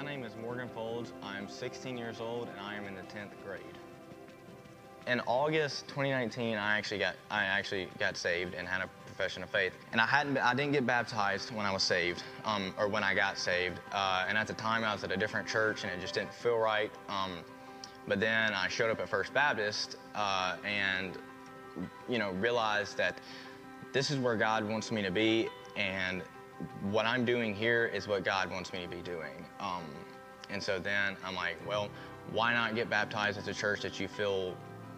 My name is Morgan Folds. I'm 16 years old and I am in the 10th grade. In August 2019, I actually got I actually got saved and had a profession of faith. And I hadn't been, I didn't get baptized when I was saved, um, or when I got saved. Uh, and at the time, I was at a different church and it just didn't feel right. Um, but then I showed up at First Baptist uh, and you know realized that this is where God wants me to be and what I'm doing here is what God wants me to be doing. Um, and so then I'm like, well, why not get baptized at the church that you feel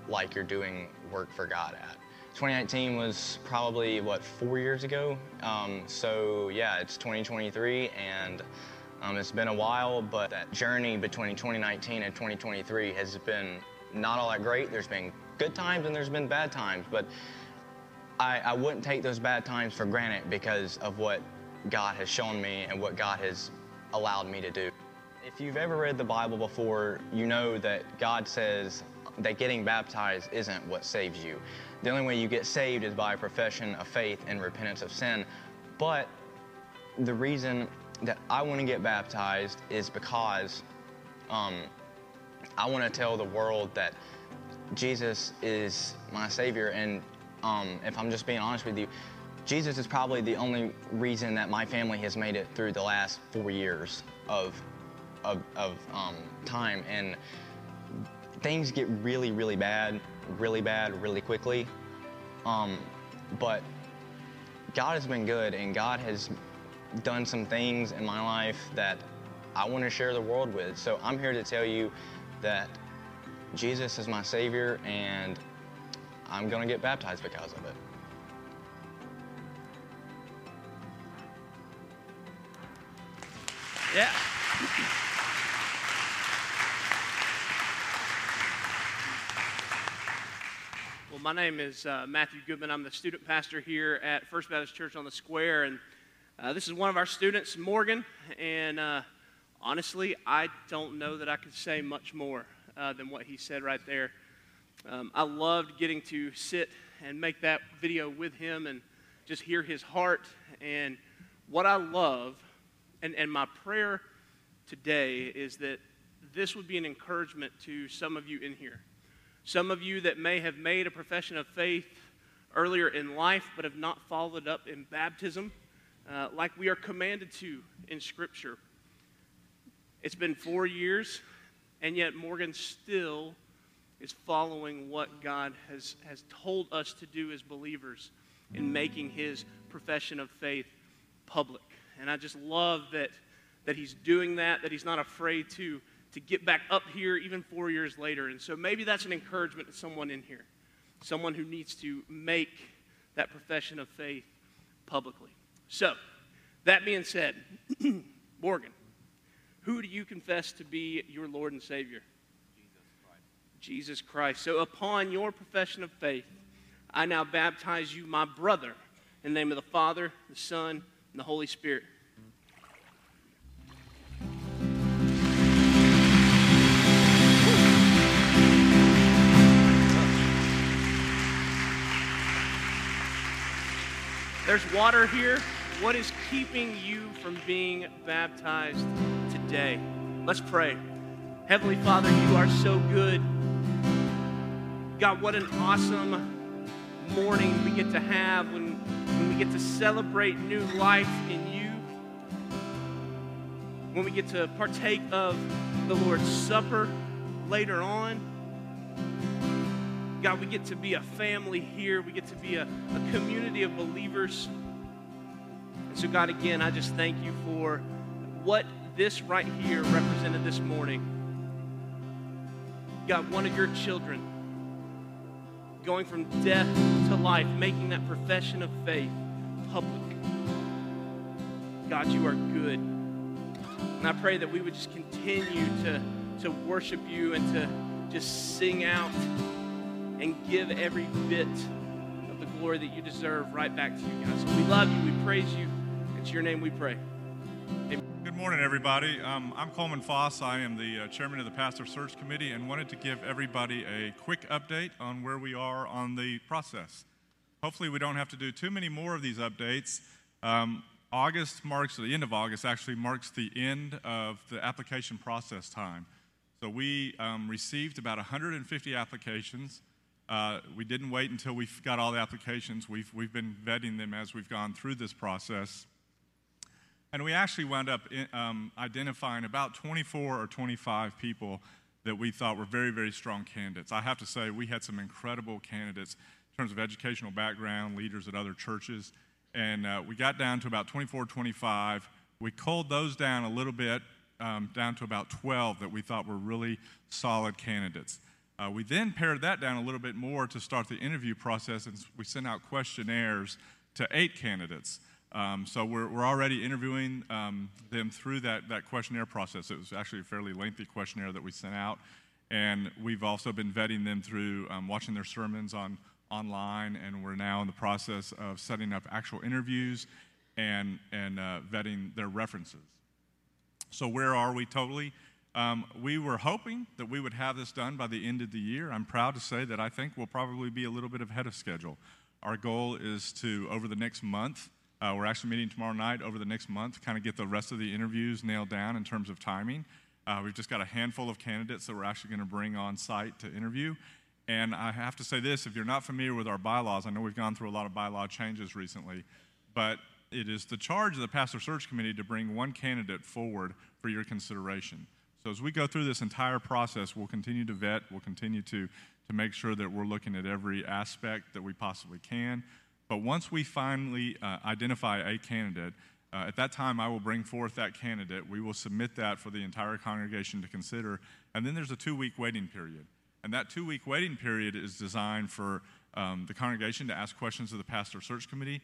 like you're doing work for God at? 2019 was probably, what, four years ago? Um, so yeah, it's 2023 and um, it's been a while, but that journey between 2019 and 2023 has been not all that great. There's been good times and there's been bad times, but I, I wouldn't take those bad times for granted because of what God has shown me and what God has allowed me to do. If you've ever read the Bible before, you know that God says that getting baptized isn't what saves you. The only way you get saved is by a profession of faith and repentance of sin. But the reason that I want to get baptized is because um, I want to tell the world that Jesus is my Savior. And um, if I'm just being honest with you, Jesus is probably the only reason that my family has made it through the last four years of, of, of um, time. And things get really, really bad, really bad, really quickly. Um, but God has been good, and God has done some things in my life that I want to share the world with. So I'm here to tell you that Jesus is my Savior, and I'm going to get baptized because of it. Yeah. Well, my name is uh, Matthew Goodman. I'm the student pastor here at First Baptist Church on the Square, and uh, this is one of our students, Morgan. And uh, honestly, I don't know that I could say much more uh, than what he said right there. Um, I loved getting to sit and make that video with him and just hear his heart. And what I love and, and my prayer today is that this would be an encouragement to some of you in here. Some of you that may have made a profession of faith earlier in life but have not followed up in baptism uh, like we are commanded to in Scripture. It's been four years, and yet Morgan still is following what God has, has told us to do as believers in making his profession of faith public. And I just love that, that he's doing that, that he's not afraid to, to get back up here even four years later. And so maybe that's an encouragement to someone in here, someone who needs to make that profession of faith publicly. So, that being said, Morgan, who do you confess to be your Lord and Savior? Jesus Christ. Jesus Christ. So, upon your profession of faith, I now baptize you, my brother, in the name of the Father, the Son, and the Holy Spirit. There's water here. What is keeping you from being baptized today? Let's pray. Heavenly Father, you are so good. God, what an awesome morning we get to have when, we get to celebrate new life in you. When we get to partake of the Lord's Supper later on. God, we get to be a family here. We get to be a, a community of believers. And so, God, again, I just thank you for what this right here represented this morning. God, one of your children going from death to life, making that profession of faith public. God, you are good. And I pray that we would just continue to, to worship you and to just sing out and give every bit of the glory that you deserve right back to you, God. So we love you. We praise you. It's your name we pray. Amen. Good morning, everybody. Um, I'm Coleman Foss. I am the uh, chairman of the Pastor Search Committee and wanted to give everybody a quick update on where we are on the process. Hopefully, we don't have to do too many more of these updates. Um, August marks, the end of August actually marks the end of the application process time. So we um, received about 150 applications. Uh, we didn't wait until we got all the applications. We've, we've been vetting them as we've gone through this process. And we actually wound up in, um, identifying about 24 or 25 people that we thought were very, very strong candidates. I have to say, we had some incredible candidates in terms of educational background, leaders at other churches. And uh, we got down to about 24, 25. We culled those down a little bit, um, down to about 12 that we thought were really solid candidates. Uh, we then pared that down a little bit more to start the interview process, and we sent out questionnaires to eight candidates. Um, so we're, we're already interviewing um, them through that, that questionnaire process. It was actually a fairly lengthy questionnaire that we sent out. And we've also been vetting them through um, watching their sermons on online, and we're now in the process of setting up actual interviews and, and uh, vetting their references. So, where are we totally? Um, we were hoping that we would have this done by the end of the year. I'm proud to say that I think we'll probably be a little bit ahead of schedule. Our goal is to, over the next month, uh, we're actually meeting tomorrow night over the next month, kind of get the rest of the interviews nailed down in terms of timing. Uh, we've just got a handful of candidates that we're actually going to bring on site to interview. And I have to say this if you're not familiar with our bylaws, I know we've gone through a lot of bylaw changes recently, but it is the charge of the pastor search committee to bring one candidate forward for your consideration. So as we go through this entire process, we'll continue to vet, we'll continue to, to make sure that we're looking at every aspect that we possibly can. But once we finally uh, identify a candidate, uh, at that time I will bring forth that candidate. We will submit that for the entire congregation to consider. And then there's a two week waiting period. And that two week waiting period is designed for um, the congregation to ask questions of the pastor search committee,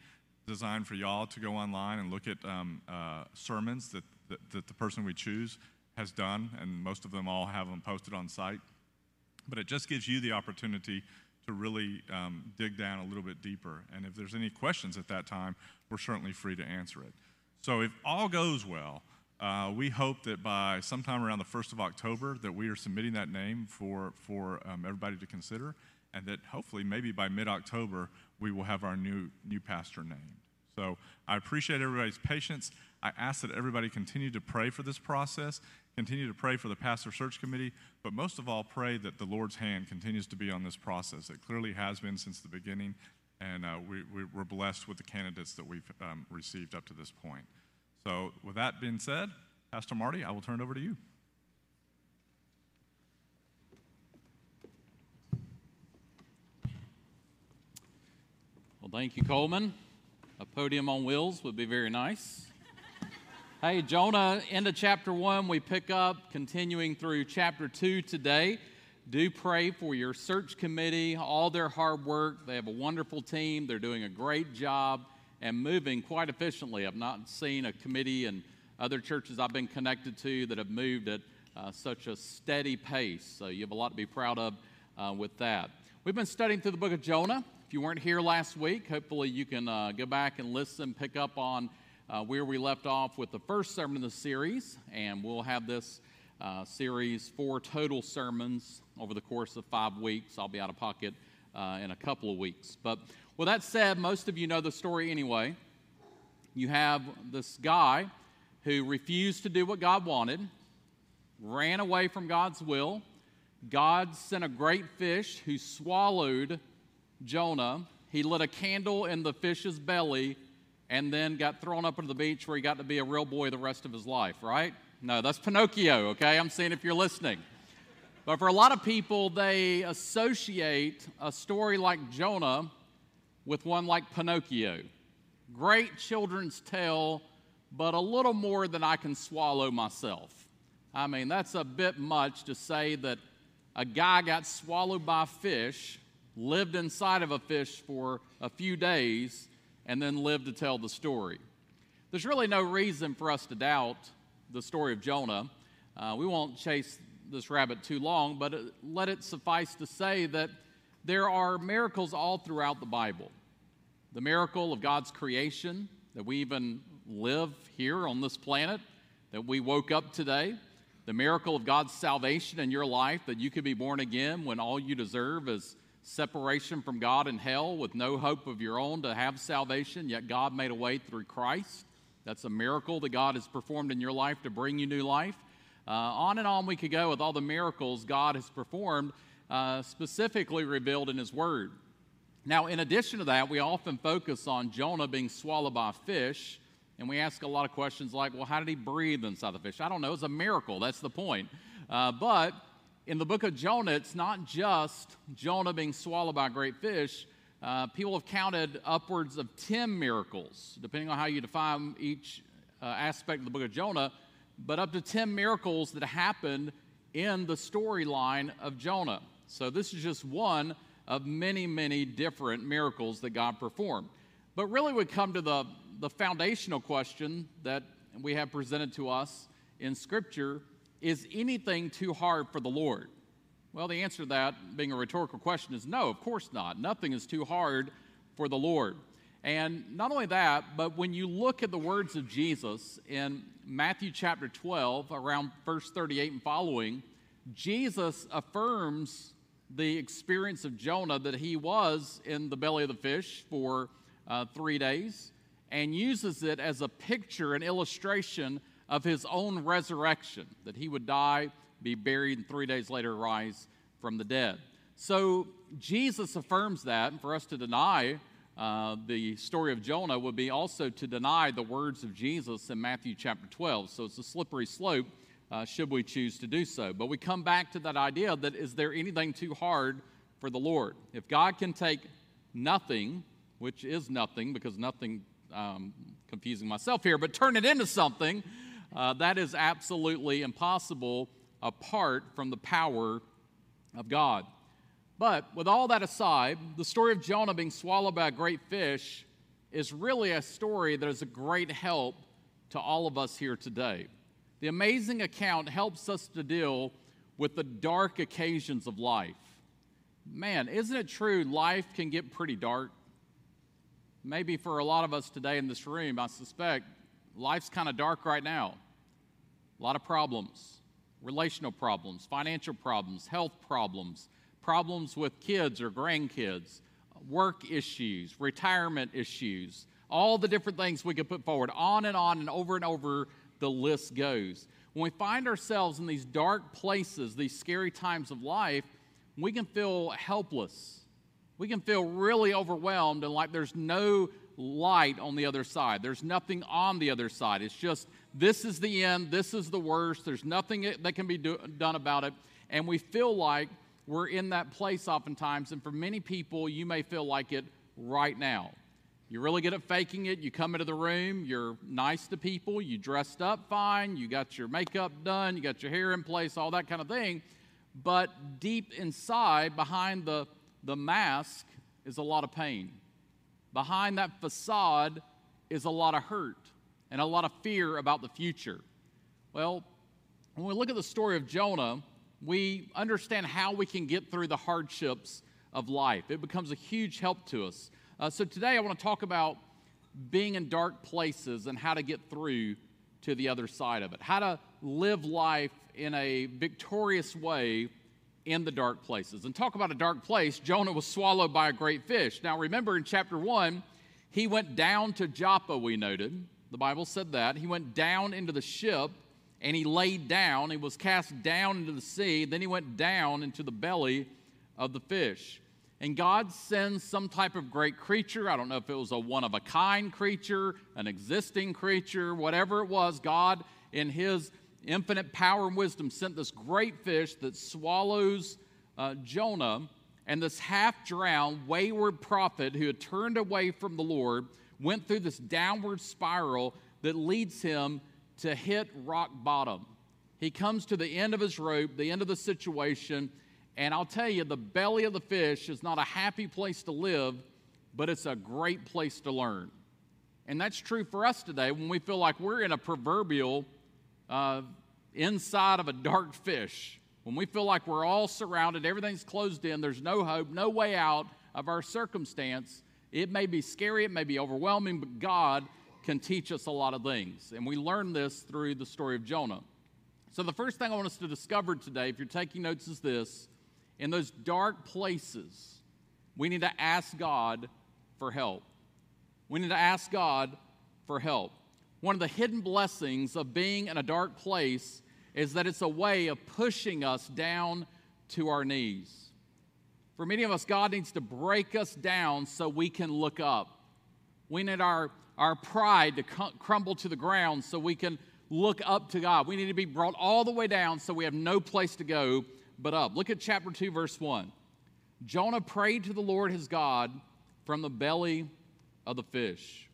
designed for y'all to go online and look at um, uh, sermons that, that, that the person we choose has done, and most of them all have them posted on site. But it just gives you the opportunity to really um, dig down a little bit deeper. And if there's any questions at that time, we're certainly free to answer it. So if all goes well, uh, we hope that by sometime around the 1st of October that we are submitting that name for, for um, everybody to consider, and that hopefully maybe by mid-October we will have our new, new pastor named. So I appreciate everybody's patience. I ask that everybody continue to pray for this process Continue to pray for the pastor search committee, but most of all, pray that the Lord's hand continues to be on this process. It clearly has been since the beginning, and uh, we, are blessed with the candidates that we've um, received up to this point. So, with that being said, Pastor Marty, I will turn it over to you. Well, thank you, Coleman. A podium on wheels would be very nice. Hey, Jonah, into chapter one, we pick up, continuing through chapter two today. Do pray for your search committee, all their hard work. They have a wonderful team, they're doing a great job and moving quite efficiently. I've not seen a committee and other churches I've been connected to that have moved at uh, such a steady pace. So you have a lot to be proud of uh, with that. We've been studying through the book of Jonah. If you weren't here last week, hopefully you can uh, go back and listen, pick up on uh, where we left off with the first sermon of the series, and we'll have this uh, series four total sermons over the course of five weeks. I'll be out of pocket uh, in a couple of weeks. But with that said, most of you know the story anyway. You have this guy who refused to do what God wanted, ran away from God's will. God sent a great fish who swallowed Jonah. He lit a candle in the fish's belly and then got thrown up into the beach where he got to be a real boy the rest of his life, right? No, that's Pinocchio, okay? I'm seeing if you're listening. But for a lot of people, they associate a story like Jonah with one like Pinocchio. Great children's tale, but a little more than I can swallow myself. I mean, that's a bit much to say that a guy got swallowed by a fish, lived inside of a fish for a few days, and then live to tell the story. There's really no reason for us to doubt the story of Jonah. Uh, we won't chase this rabbit too long, but let it suffice to say that there are miracles all throughout the Bible. The miracle of God's creation, that we even live here on this planet, that we woke up today, the miracle of God's salvation in your life, that you could be born again when all you deserve is separation from God in hell with no hope of your own to have salvation, yet God made a way through Christ That's a miracle that God has performed in your life to bring you new life. Uh, on and on we could go with all the miracles God has performed, uh, specifically revealed in His Word. Now, in addition to that, we often focus on Jonah being swallowed by a fish, and we ask a lot of questions like, well, how did he breathe inside the fish? I don't know. It's a miracle. That's the point. Uh, but in the book of Jonah, it's not just Jonah being swallowed by a great fish. Uh, people have counted upwards of 10 miracles, depending on how you define each uh, aspect of the book of Jonah, but up to 10 miracles that happened in the storyline of Jonah. So this is just one of many, many different miracles that God performed. But really, we come to the, the foundational question that we have presented to us in Scripture is anything too hard for the Lord? Well, the answer to that, being a rhetorical question, is no, of course not. Nothing is too hard for the Lord. And not only that, but when you look at the words of Jesus in Matthew chapter 12, around verse 38 and following, Jesus affirms the experience of Jonah that he was in the belly of the fish for uh, three days and uses it as a picture, an illustration of his own resurrection, that he would die, be buried, and three days later rise from the dead. So Jesus affirms that, and for us to deny uh, the story of Jonah would be also to deny the words of Jesus in Matthew chapter 12. So it's a slippery slope uh, should we choose to do so. But we come back to that idea that is there anything too hard for the Lord? If God can take nothing, which is nothing because nothing, um, confusing myself here, but turn it into something, uh, that is absolutely impossible apart from the power of God. But with all that aside, the story of Jonah being swallowed by a great fish is really a story that is a great help to all of us here today. The amazing account helps us to deal with the dark occasions of life. Man, isn't it true life can get pretty dark? Maybe for a lot of us today in this room, I suspect life's kind of dark right now. A lot of problems, relational problems, financial problems, health problems, problems with kids or grandkids, work issues, retirement issues, all the different things we could put forward, on and on and over and over the list goes. When we find ourselves in these dark places, these scary times of life, we can feel helpless. We can feel really overwhelmed and like there's no light on the other side. There's nothing on the other side. It's just this is the end, this is the worst, there's nothing that can be do, done about it. And we feel like we're in that place oftentimes. And for many people, you may feel like it right now. You're really good at faking it. You come into the room, you're nice to people, you dressed up fine, you got your makeup done, you got your hair in place, all that kind of thing. But deep inside, behind the, the mask, is a lot of pain. Behind that facade is a lot of hurt and a lot of fear about the future. Well, when we look at the story of Jonah, we understand how we can get through the hardships of life. It becomes a huge help to us. Uh, so today I want to talk about being in dark places and how to get through to the other side of it, how to live life in a victorious way in the dark places. And talk about a dark place, Jonah was swallowed by a great fish. Now remember in chapter 1, he went down to Joppa, we noted. The Bible said that. He went down into the ship and he laid down. He was cast down into the sea. Then he went down into the belly of the fish. And God sends some type of great creature. I don't know if it was a one of a kind creature, an existing creature, whatever it was. God, in his infinite power and wisdom, sent this great fish that swallows uh, Jonah. And this half drowned, wayward prophet who had turned away from the Lord went through this downward spiral that leads him to hit rock bottom. He comes to the end of his rope, the end of the situation, and I'll tell you, the belly of the fish is not a happy place to live, but it's a great place to learn. And that's true for us today when we feel like we're in a proverbial uh, inside of a dark fish. When we feel like we're all surrounded, everything's closed in, there's no hope, no way out of our circumstance, it may be scary, it may be overwhelming, but God can teach us a lot of things. And we learn this through the story of Jonah. So, the first thing I want us to discover today, if you're taking notes, is this in those dark places, we need to ask God for help. We need to ask God for help. One of the hidden blessings of being in a dark place is that it's a way of pushing us down to our knees. For many of us, God needs to break us down so we can look up. We need our, our pride to crumble to the ground so we can look up to God. We need to be brought all the way down so we have no place to go but up. Look at chapter 2, verse 1. Jonah prayed to the Lord his God from the belly of the fish.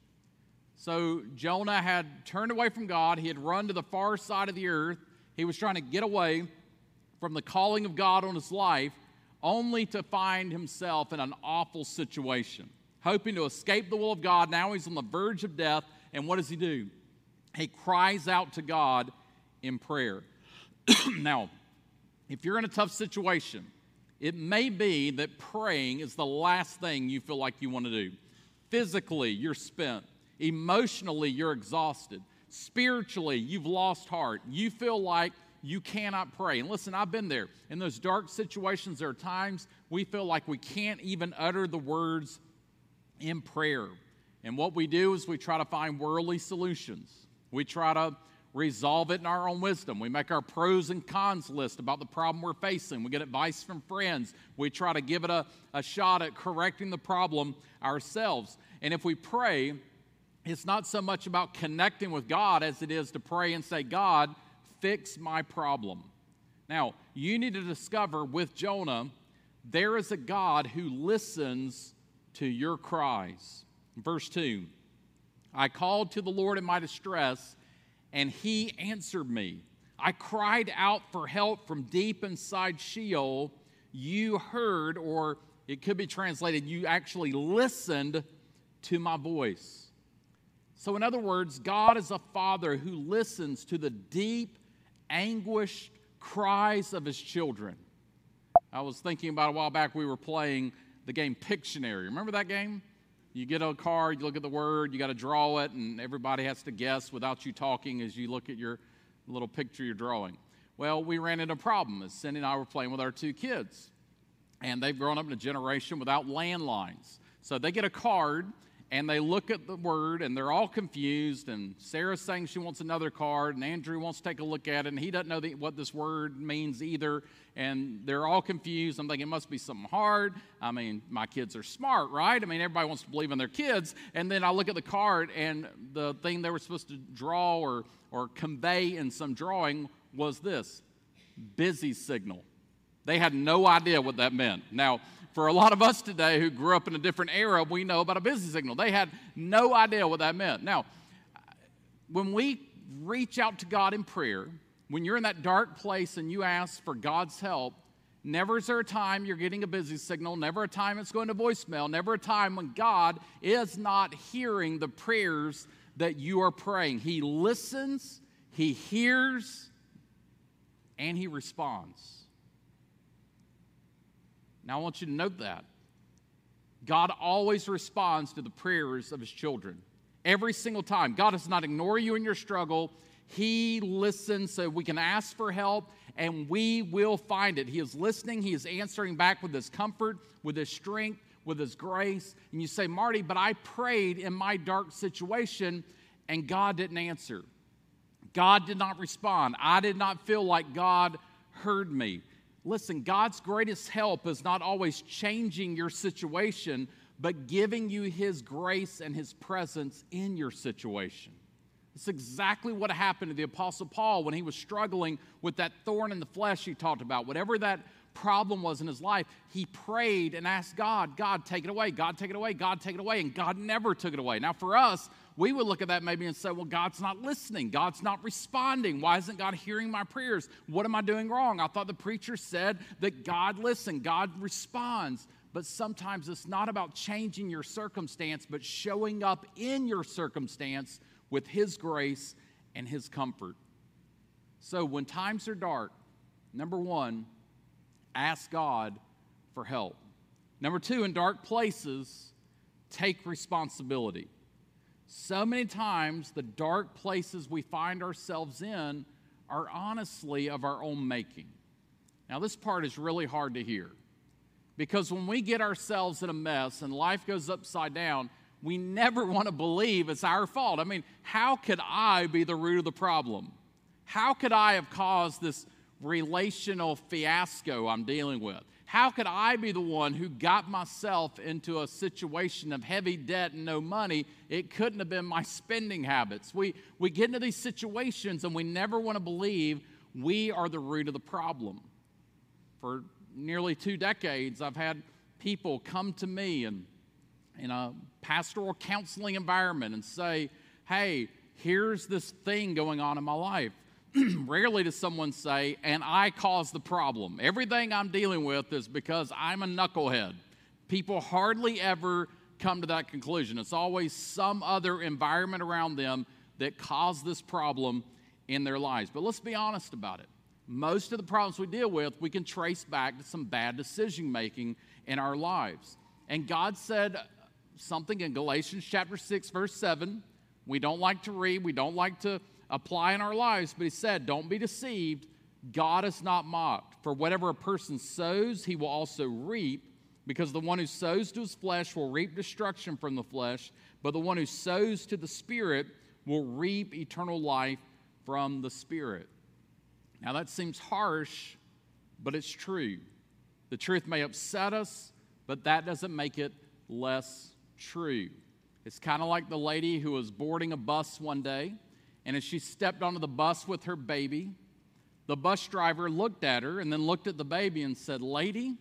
So Jonah had turned away from God. He had run to the far side of the earth. He was trying to get away from the calling of God on his life, only to find himself in an awful situation, hoping to escape the will of God. Now he's on the verge of death. And what does he do? He cries out to God in prayer. now, if you're in a tough situation, it may be that praying is the last thing you feel like you want to do. Physically, you're spent. Emotionally, you're exhausted. Spiritually, you've lost heart. You feel like you cannot pray. And listen, I've been there. In those dark situations, there are times we feel like we can't even utter the words in prayer. And what we do is we try to find worldly solutions. We try to resolve it in our own wisdom. We make our pros and cons list about the problem we're facing. We get advice from friends. We try to give it a, a shot at correcting the problem ourselves. And if we pray, it's not so much about connecting with God as it is to pray and say, God, fix my problem. Now, you need to discover with Jonah, there is a God who listens to your cries. Verse 2 I called to the Lord in my distress and he answered me. I cried out for help from deep inside Sheol. You heard, or it could be translated, you actually listened to my voice. So, in other words, God is a father who listens to the deep, anguished cries of his children. I was thinking about a while back, we were playing the game Pictionary. Remember that game? You get a card, you look at the word, you got to draw it, and everybody has to guess without you talking as you look at your little picture you're drawing. Well, we ran into a problem as Cindy and I were playing with our two kids, and they've grown up in a generation without landlines. So they get a card, and they look at the word and they're all confused and sarah's saying she wants another card and andrew wants to take a look at it and he doesn't know the, what this word means either and they're all confused. I'm thinking it must be something hard. I mean my kids are smart right? I mean everybody wants to believe in their kids. And then i look at the card and the thing they were supposed to draw or, or convey in some drawing was this busy signal. They had no idea what that meant. Now for a lot of us today who grew up in a different era, we know about a busy signal. They had no idea what that meant. Now, when we reach out to God in prayer, when you're in that dark place and you ask for God's help, never is there a time you're getting a busy signal, never a time it's going to voicemail, never a time when God is not hearing the prayers that you are praying. He listens, He hears, and He responds. Now, I want you to note that. God always responds to the prayers of his children. Every single time. God does not ignore you in your struggle. He listens so we can ask for help and we will find it. He is listening, He is answering back with His comfort, with His strength, with His grace. And you say, Marty, but I prayed in my dark situation and God didn't answer. God did not respond. I did not feel like God heard me. Listen, God's greatest help is not always changing your situation, but giving you His grace and His presence in your situation. It's exactly what happened to the Apostle Paul when he was struggling with that thorn in the flesh he talked about. Whatever that problem was in his life, he prayed and asked God, God, take it away, God, take it away, God, take it away. And God never took it away. Now, for us, we would look at that maybe and say, well, God's not listening. God's not responding. Why isn't God hearing my prayers? What am I doing wrong? I thought the preacher said that God listens, God responds. But sometimes it's not about changing your circumstance, but showing up in your circumstance with His grace and His comfort. So when times are dark, number one, ask God for help. Number two, in dark places, take responsibility. So many times, the dark places we find ourselves in are honestly of our own making. Now, this part is really hard to hear because when we get ourselves in a mess and life goes upside down, we never want to believe it's our fault. I mean, how could I be the root of the problem? How could I have caused this relational fiasco I'm dealing with? How could I be the one who got myself into a situation of heavy debt and no money? It couldn't have been my spending habits. We, we get into these situations and we never want to believe we are the root of the problem. For nearly two decades, I've had people come to me and in a pastoral counseling environment and say, hey, here's this thing going on in my life. Rarely does someone say, and I caused the problem. Everything I'm dealing with is because I'm a knucklehead. People hardly ever come to that conclusion. It's always some other environment around them that caused this problem in their lives. But let's be honest about it. Most of the problems we deal with, we can trace back to some bad decision making in our lives. And God said something in Galatians chapter 6, verse 7. We don't like to read, we don't like to apply in our lives, but He said, Don't be deceived. God is not mocked. For whatever a person sows, he will also reap, because the one who sows to his flesh will reap destruction from the flesh, but the one who sows to the Spirit will reap eternal life from the Spirit. Now, that seems harsh, but it's true. The truth may upset us, but that doesn't make it less true. It's kind of like the lady who was boarding a bus one day, and as she stepped onto the bus with her baby, the bus driver looked at her and then looked at the baby and said, Lady,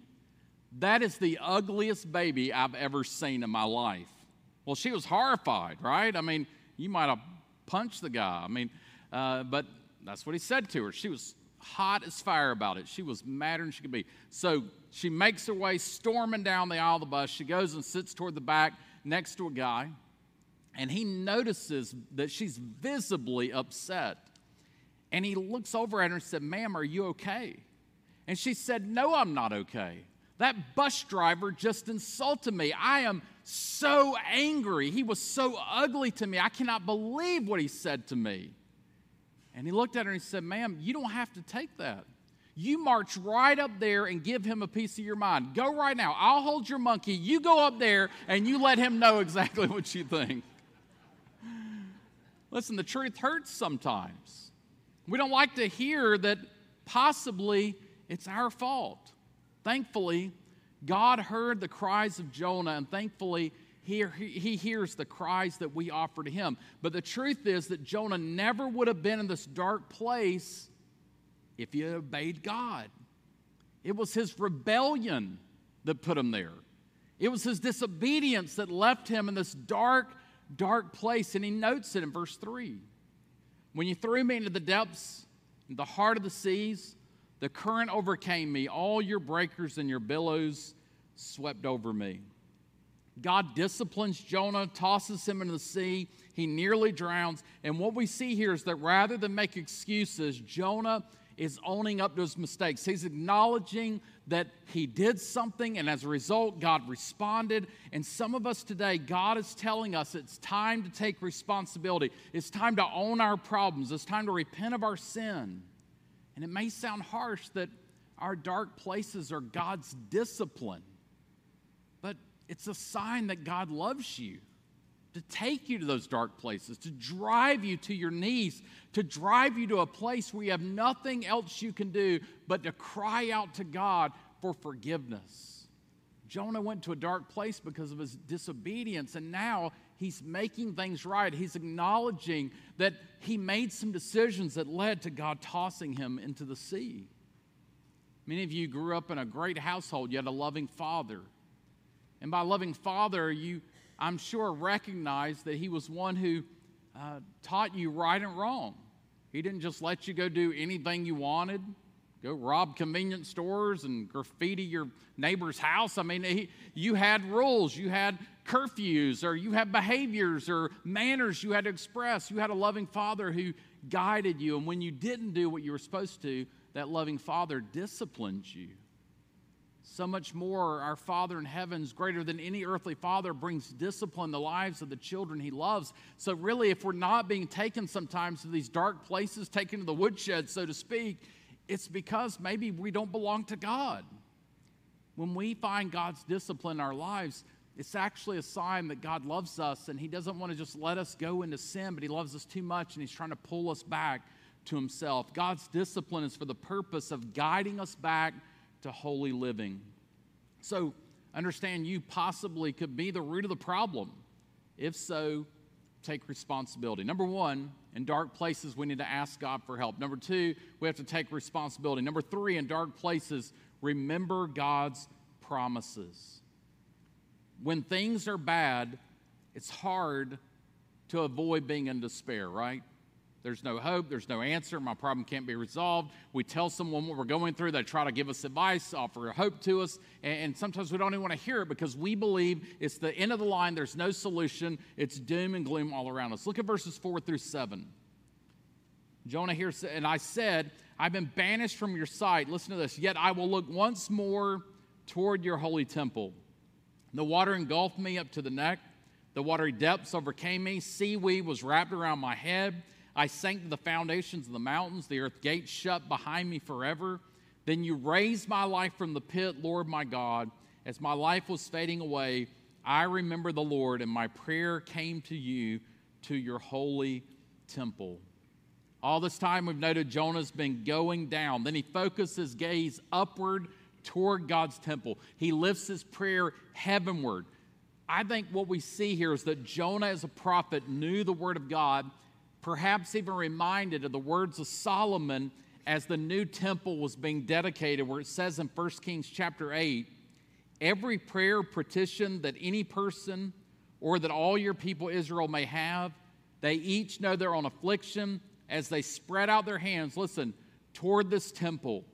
that is the ugliest baby I've ever seen in my life. Well, she was horrified, right? I mean, you might have punched the guy. I mean, uh, but that's what he said to her. She was hot as fire about it. She was madder than she could be. So she makes her way storming down the aisle of the bus. She goes and sits toward the back next to a guy, and he notices that she's visibly upset. And he looks over at her and said, Ma'am, are you okay? And she said, No, I'm not okay. That bus driver just insulted me. I am so angry. He was so ugly to me. I cannot believe what he said to me. And he looked at her and he said, Ma'am, you don't have to take that. You march right up there and give him a piece of your mind. Go right now. I'll hold your monkey. You go up there and you let him know exactly what you think. Listen, the truth hurts sometimes. We don't like to hear that possibly it's our fault. Thankfully, God heard the cries of Jonah, and thankfully, he, he hears the cries that we offer to him. But the truth is that Jonah never would have been in this dark place if he had obeyed God. It was his rebellion that put him there, it was his disobedience that left him in this dark, dark place. And he notes it in verse 3 When you threw me into the depths, in the heart of the seas, the current overcame me, all your breakers and your billows swept over me. God disciplines Jonah, tosses him into the sea. He nearly drowns. And what we see here is that rather than make excuses, Jonah is owning up to his mistakes. He's acknowledging that he did something, and as a result, God responded. And some of us today, God is telling us it's time to take responsibility. It's time to own our problems. It's time to repent of our sin. And it may sound harsh that our dark places are God's discipline. But it's a sign that God loves you to take you to those dark places, to drive you to your knees, to drive you to a place where you have nothing else you can do but to cry out to God for forgiveness. Jonah went to a dark place because of his disobedience, and now he's making things right. He's acknowledging that he made some decisions that led to God tossing him into the sea. Many of you grew up in a great household, you had a loving father. And by loving Father, you, I'm sure, recognize that He was one who uh, taught you right and wrong. He didn't just let you go do anything you wanted, go rob convenience stores and graffiti your neighbor's house. I mean, he, you had rules, you had curfews, or you had behaviors or manners you had to express. You had a loving Father who guided you. And when you didn't do what you were supposed to, that loving Father disciplined you. So much more, our Father in heavens, greater than any earthly father, brings discipline the lives of the children he loves. So, really, if we're not being taken sometimes to these dark places, taken to the woodshed, so to speak, it's because maybe we don't belong to God. When we find God's discipline in our lives, it's actually a sign that God loves us and He doesn't want to just let us go into sin, but He loves us too much and He's trying to pull us back to Himself. God's discipline is for the purpose of guiding us back to holy living. So, understand you possibly could be the root of the problem. If so, take responsibility. Number one, in dark places, we need to ask God for help. Number two, we have to take responsibility. Number three, in dark places, remember God's promises. When things are bad, it's hard to avoid being in despair, right? There's no hope. There's no answer. My problem can't be resolved. We tell someone what we're going through. They try to give us advice, offer hope to us. And, sometimes we don't even want to hear it because we believe it's the end of the line. There's no solution. It's doom and gloom all around us. Look at verses 4 through 7. Jonah here said, And I said, I've been banished from your sight. Listen to this. Yet I will look once more toward your holy temple. The water engulfed me up to the neck. The watery depths overcame me. Seaweed was wrapped around my head. I sank to the foundations of the mountains, the earth gates shut behind me forever. Then you raised my life from the pit, Lord my God. As my life was fading away, I remember the Lord, and my prayer came to you to your holy temple. All this time, we've noted Jonah's been going down. Then he focuses his gaze upward toward God's temple. He lifts his prayer heavenward. I think what we see here is that Jonah, as a prophet, knew the word of God perhaps even reminded of the words of Solomon as the new temple was being dedicated, where it says in 1 Kings chapter 8, every prayer petition that any person or that all your people Israel may have, they each know their own affliction as they spread out their hands, listen, toward this temple.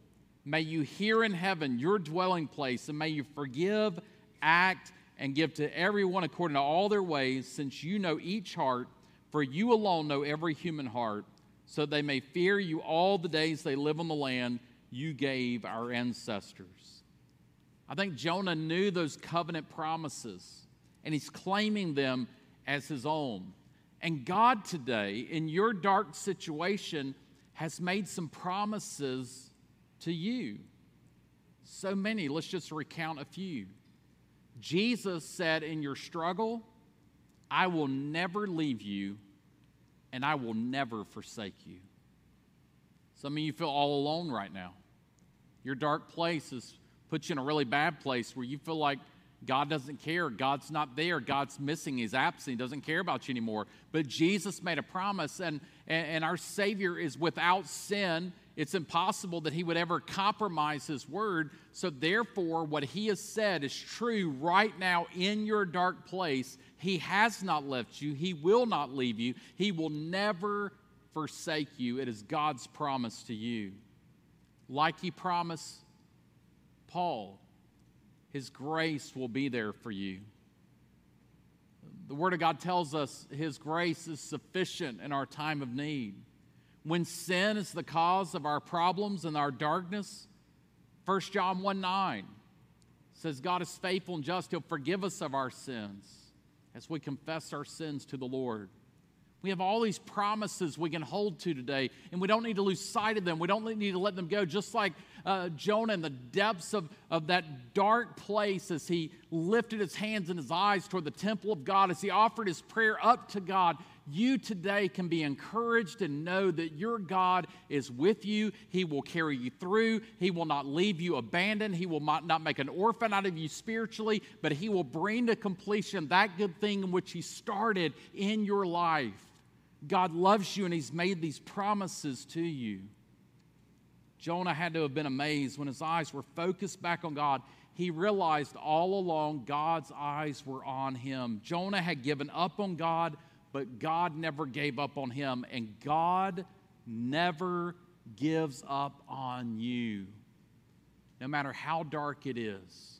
May you hear in heaven your dwelling place, and may you forgive, act, and give to everyone according to all their ways, since you know each heart for you alone know every human heart, so they may fear you all the days they live on the land you gave our ancestors. I think Jonah knew those covenant promises, and he's claiming them as his own. And God today, in your dark situation, has made some promises to you. So many, let's just recount a few. Jesus said, In your struggle, I will never leave you and I will never forsake you. Some of you feel all alone right now. Your dark place has put you in a really bad place where you feel like God doesn't care. God's not there. God's missing. He's absent. He doesn't care about you anymore. But Jesus made a promise, and, and our Savior is without sin it's impossible that he would ever compromise his word. So, therefore, what he has said is true right now in your dark place. He has not left you, he will not leave you, he will never forsake you. It is God's promise to you. Like he promised Paul, his grace will be there for you. The Word of God tells us His grace is sufficient in our time of need when sin is the cause of our problems and our darkness. 1 John 1 9 says, God is faithful and just. He'll forgive us of our sins as we confess our sins to the Lord. We have all these promises we can hold to today, and we don't need to lose sight of them. We don't need to let them go. Just like uh, Jonah in the depths of, of that dark place as he lifted his hands and his eyes toward the temple of God, as he offered his prayer up to God, you today can be encouraged and know that your God is with you. He will carry you through. He will not leave you abandoned. He will not make an orphan out of you spiritually, but He will bring to completion that good thing in which He started in your life. God loves you and He's made these promises to you. Jonah had to have been amazed when his eyes were focused back on God. He realized all along God's eyes were on him. Jonah had given up on God but God never gave up on him, and God never gives up on you. No matter how dark it is,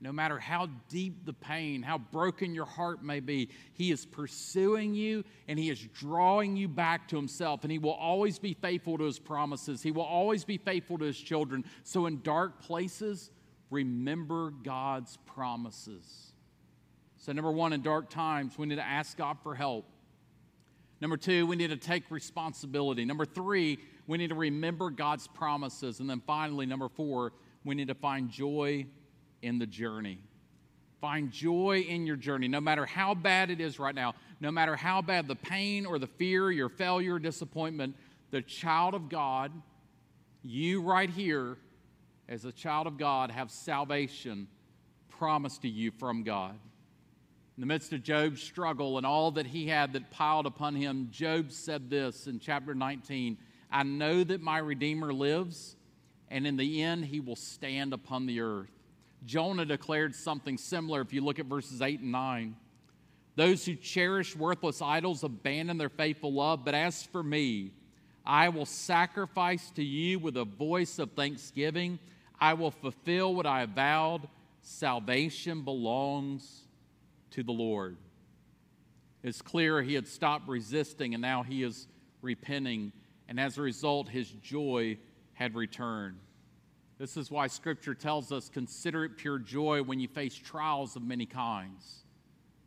no matter how deep the pain, how broken your heart may be, He is pursuing you and He is drawing you back to Himself. And He will always be faithful to His promises, He will always be faithful to His children. So, in dark places, remember God's promises. So, number one, in dark times, we need to ask God for help. Number two, we need to take responsibility. Number three, we need to remember God's promises. And then finally, number four, we need to find joy in the journey. Find joy in your journey, no matter how bad it is right now, no matter how bad the pain or the fear, your failure, disappointment, the child of God, you right here, as a child of God, have salvation promised to you from God. In the midst of Job's struggle and all that he had that piled upon him, Job said this in chapter 19 I know that my Redeemer lives, and in the end he will stand upon the earth. Jonah declared something similar if you look at verses 8 and 9. Those who cherish worthless idols abandon their faithful love, but as for me, I will sacrifice to you with a voice of thanksgiving. I will fulfill what I have vowed. Salvation belongs to the Lord. It's clear he had stopped resisting and now he is repenting, and as a result, his joy had returned. This is why Scripture tells us consider it pure joy when you face trials of many kinds.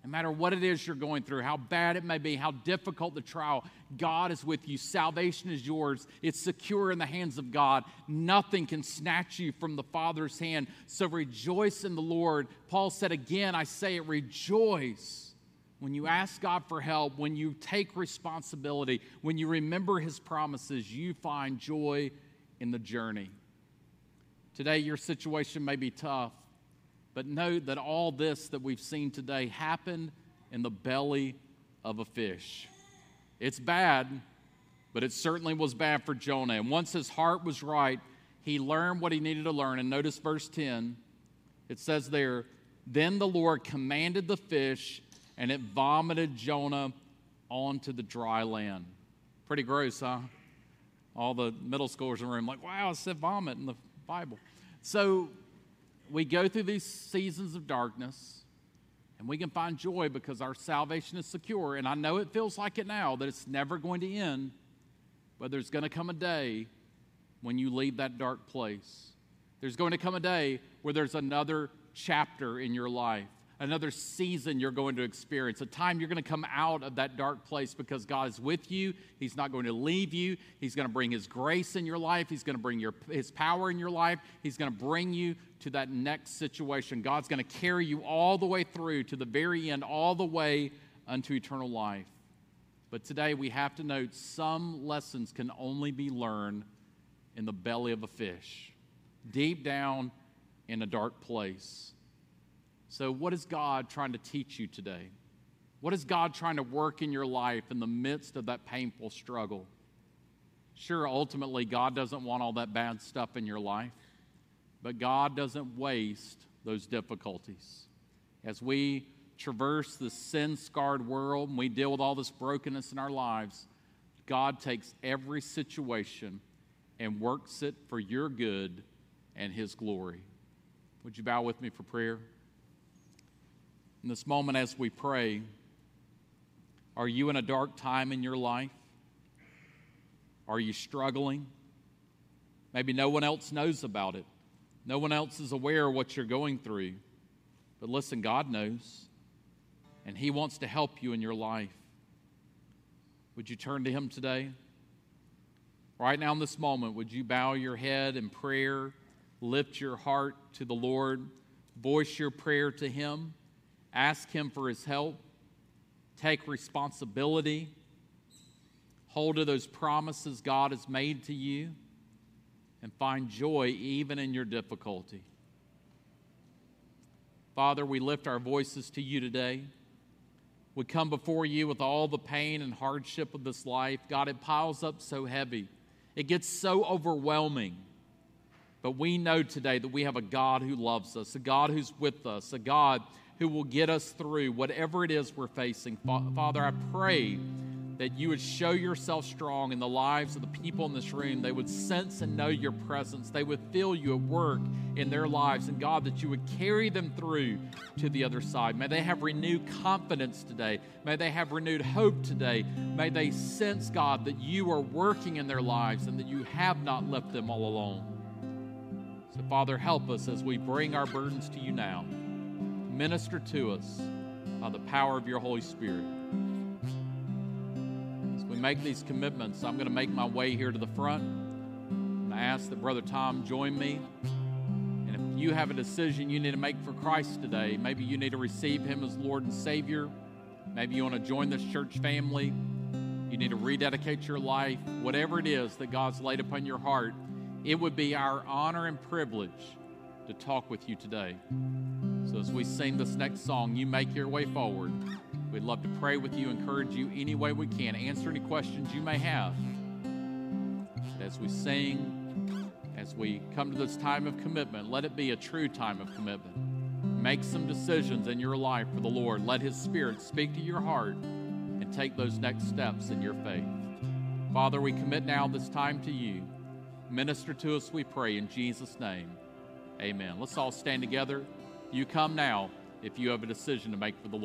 No matter what it is you're going through, how bad it may be, how difficult the trial, God is with you. Salvation is yours. It's secure in the hands of God. Nothing can snatch you from the Father's hand. So rejoice in the Lord. Paul said again, I say it, rejoice. When you ask God for help, when you take responsibility, when you remember His promises, you find joy in the journey. Today, your situation may be tough. But note that all this that we've seen today happened in the belly of a fish. It's bad, but it certainly was bad for Jonah. And once his heart was right, he learned what he needed to learn. And notice verse 10 it says there, Then the Lord commanded the fish, and it vomited Jonah onto the dry land. Pretty gross, huh? All the middle schoolers in the room, like, wow, it said vomit in the Bible. So we go through these seasons of darkness and we can find joy because our salvation is secure. And I know it feels like it now that it's never going to end, but there's going to come a day when you leave that dark place. There's going to come a day where there's another chapter in your life another season you're going to experience, a time you're going to come out of that dark place because God is with you. He's not going to leave you. He's going to bring His grace in your life. He's going to bring your, His power in your life. He's going to bring you to that next situation. God's going to carry you all the way through to the very end, all the way unto eternal life. But today we have to note some lessons can only be learned in the belly of a fish, deep down in a dark place. So, what is God trying to teach you today? What is God trying to work in your life in the midst of that painful struggle? Sure, ultimately, God doesn't want all that bad stuff in your life, but God doesn't waste those difficulties. As we traverse this sin scarred world and we deal with all this brokenness in our lives, God takes every situation and works it for your good and His glory. Would you bow with me for prayer? In this moment, as we pray, are you in a dark time in your life? Are you struggling? Maybe no one else knows about it. No one else is aware of what you're going through. But listen, God knows, and He wants to help you in your life. Would you turn to Him today? Right now, in this moment, would you bow your head in prayer, lift your heart to the Lord, voice your prayer to Him? Ask Him for His help. Take responsibility. Hold to those promises God has made to you. And find joy even in your difficulty. Father, we lift our voices to you today. We come before you with all the pain and hardship of this life. God, it piles up so heavy, it gets so overwhelming. But we know today that we have a God who loves us, a God who's with us, a God who will get us through whatever it is we're facing. Father, I pray that you would show yourself strong in the lives of the people in this room. They would sense and know your presence. They would feel you at work in their lives. And God, that you would carry them through to the other side. May they have renewed confidence today. May they have renewed hope today. May they sense, God, that you are working in their lives and that you have not left them all alone. So, Father, help us as we bring our burdens to you now minister to us by the power of your Holy Spirit. As we make these commitments, I'm going to make my way here to the front. And I ask that Brother Tom join me. And if you have a decision you need to make for Christ today. Maybe you need to receive Him as Lord and Savior. Maybe you want to join this church family. You need to rededicate your life. Whatever it is that God's laid upon your heart, it would be our honor and privilege to talk with you today. So as we sing this next song, you make your way forward. We'd love to pray with you, encourage you any way we can, answer any questions you may have. As we sing, as we come to this time of commitment, let it be a true time of commitment. Make some decisions in your life for the Lord. Let His Spirit speak to your heart and take those next steps in your faith. Father, we commit now this time to you. Minister to us, we pray, in Jesus' name. Amen. Let's all stand together. You come now if you have a decision to make for the Lord.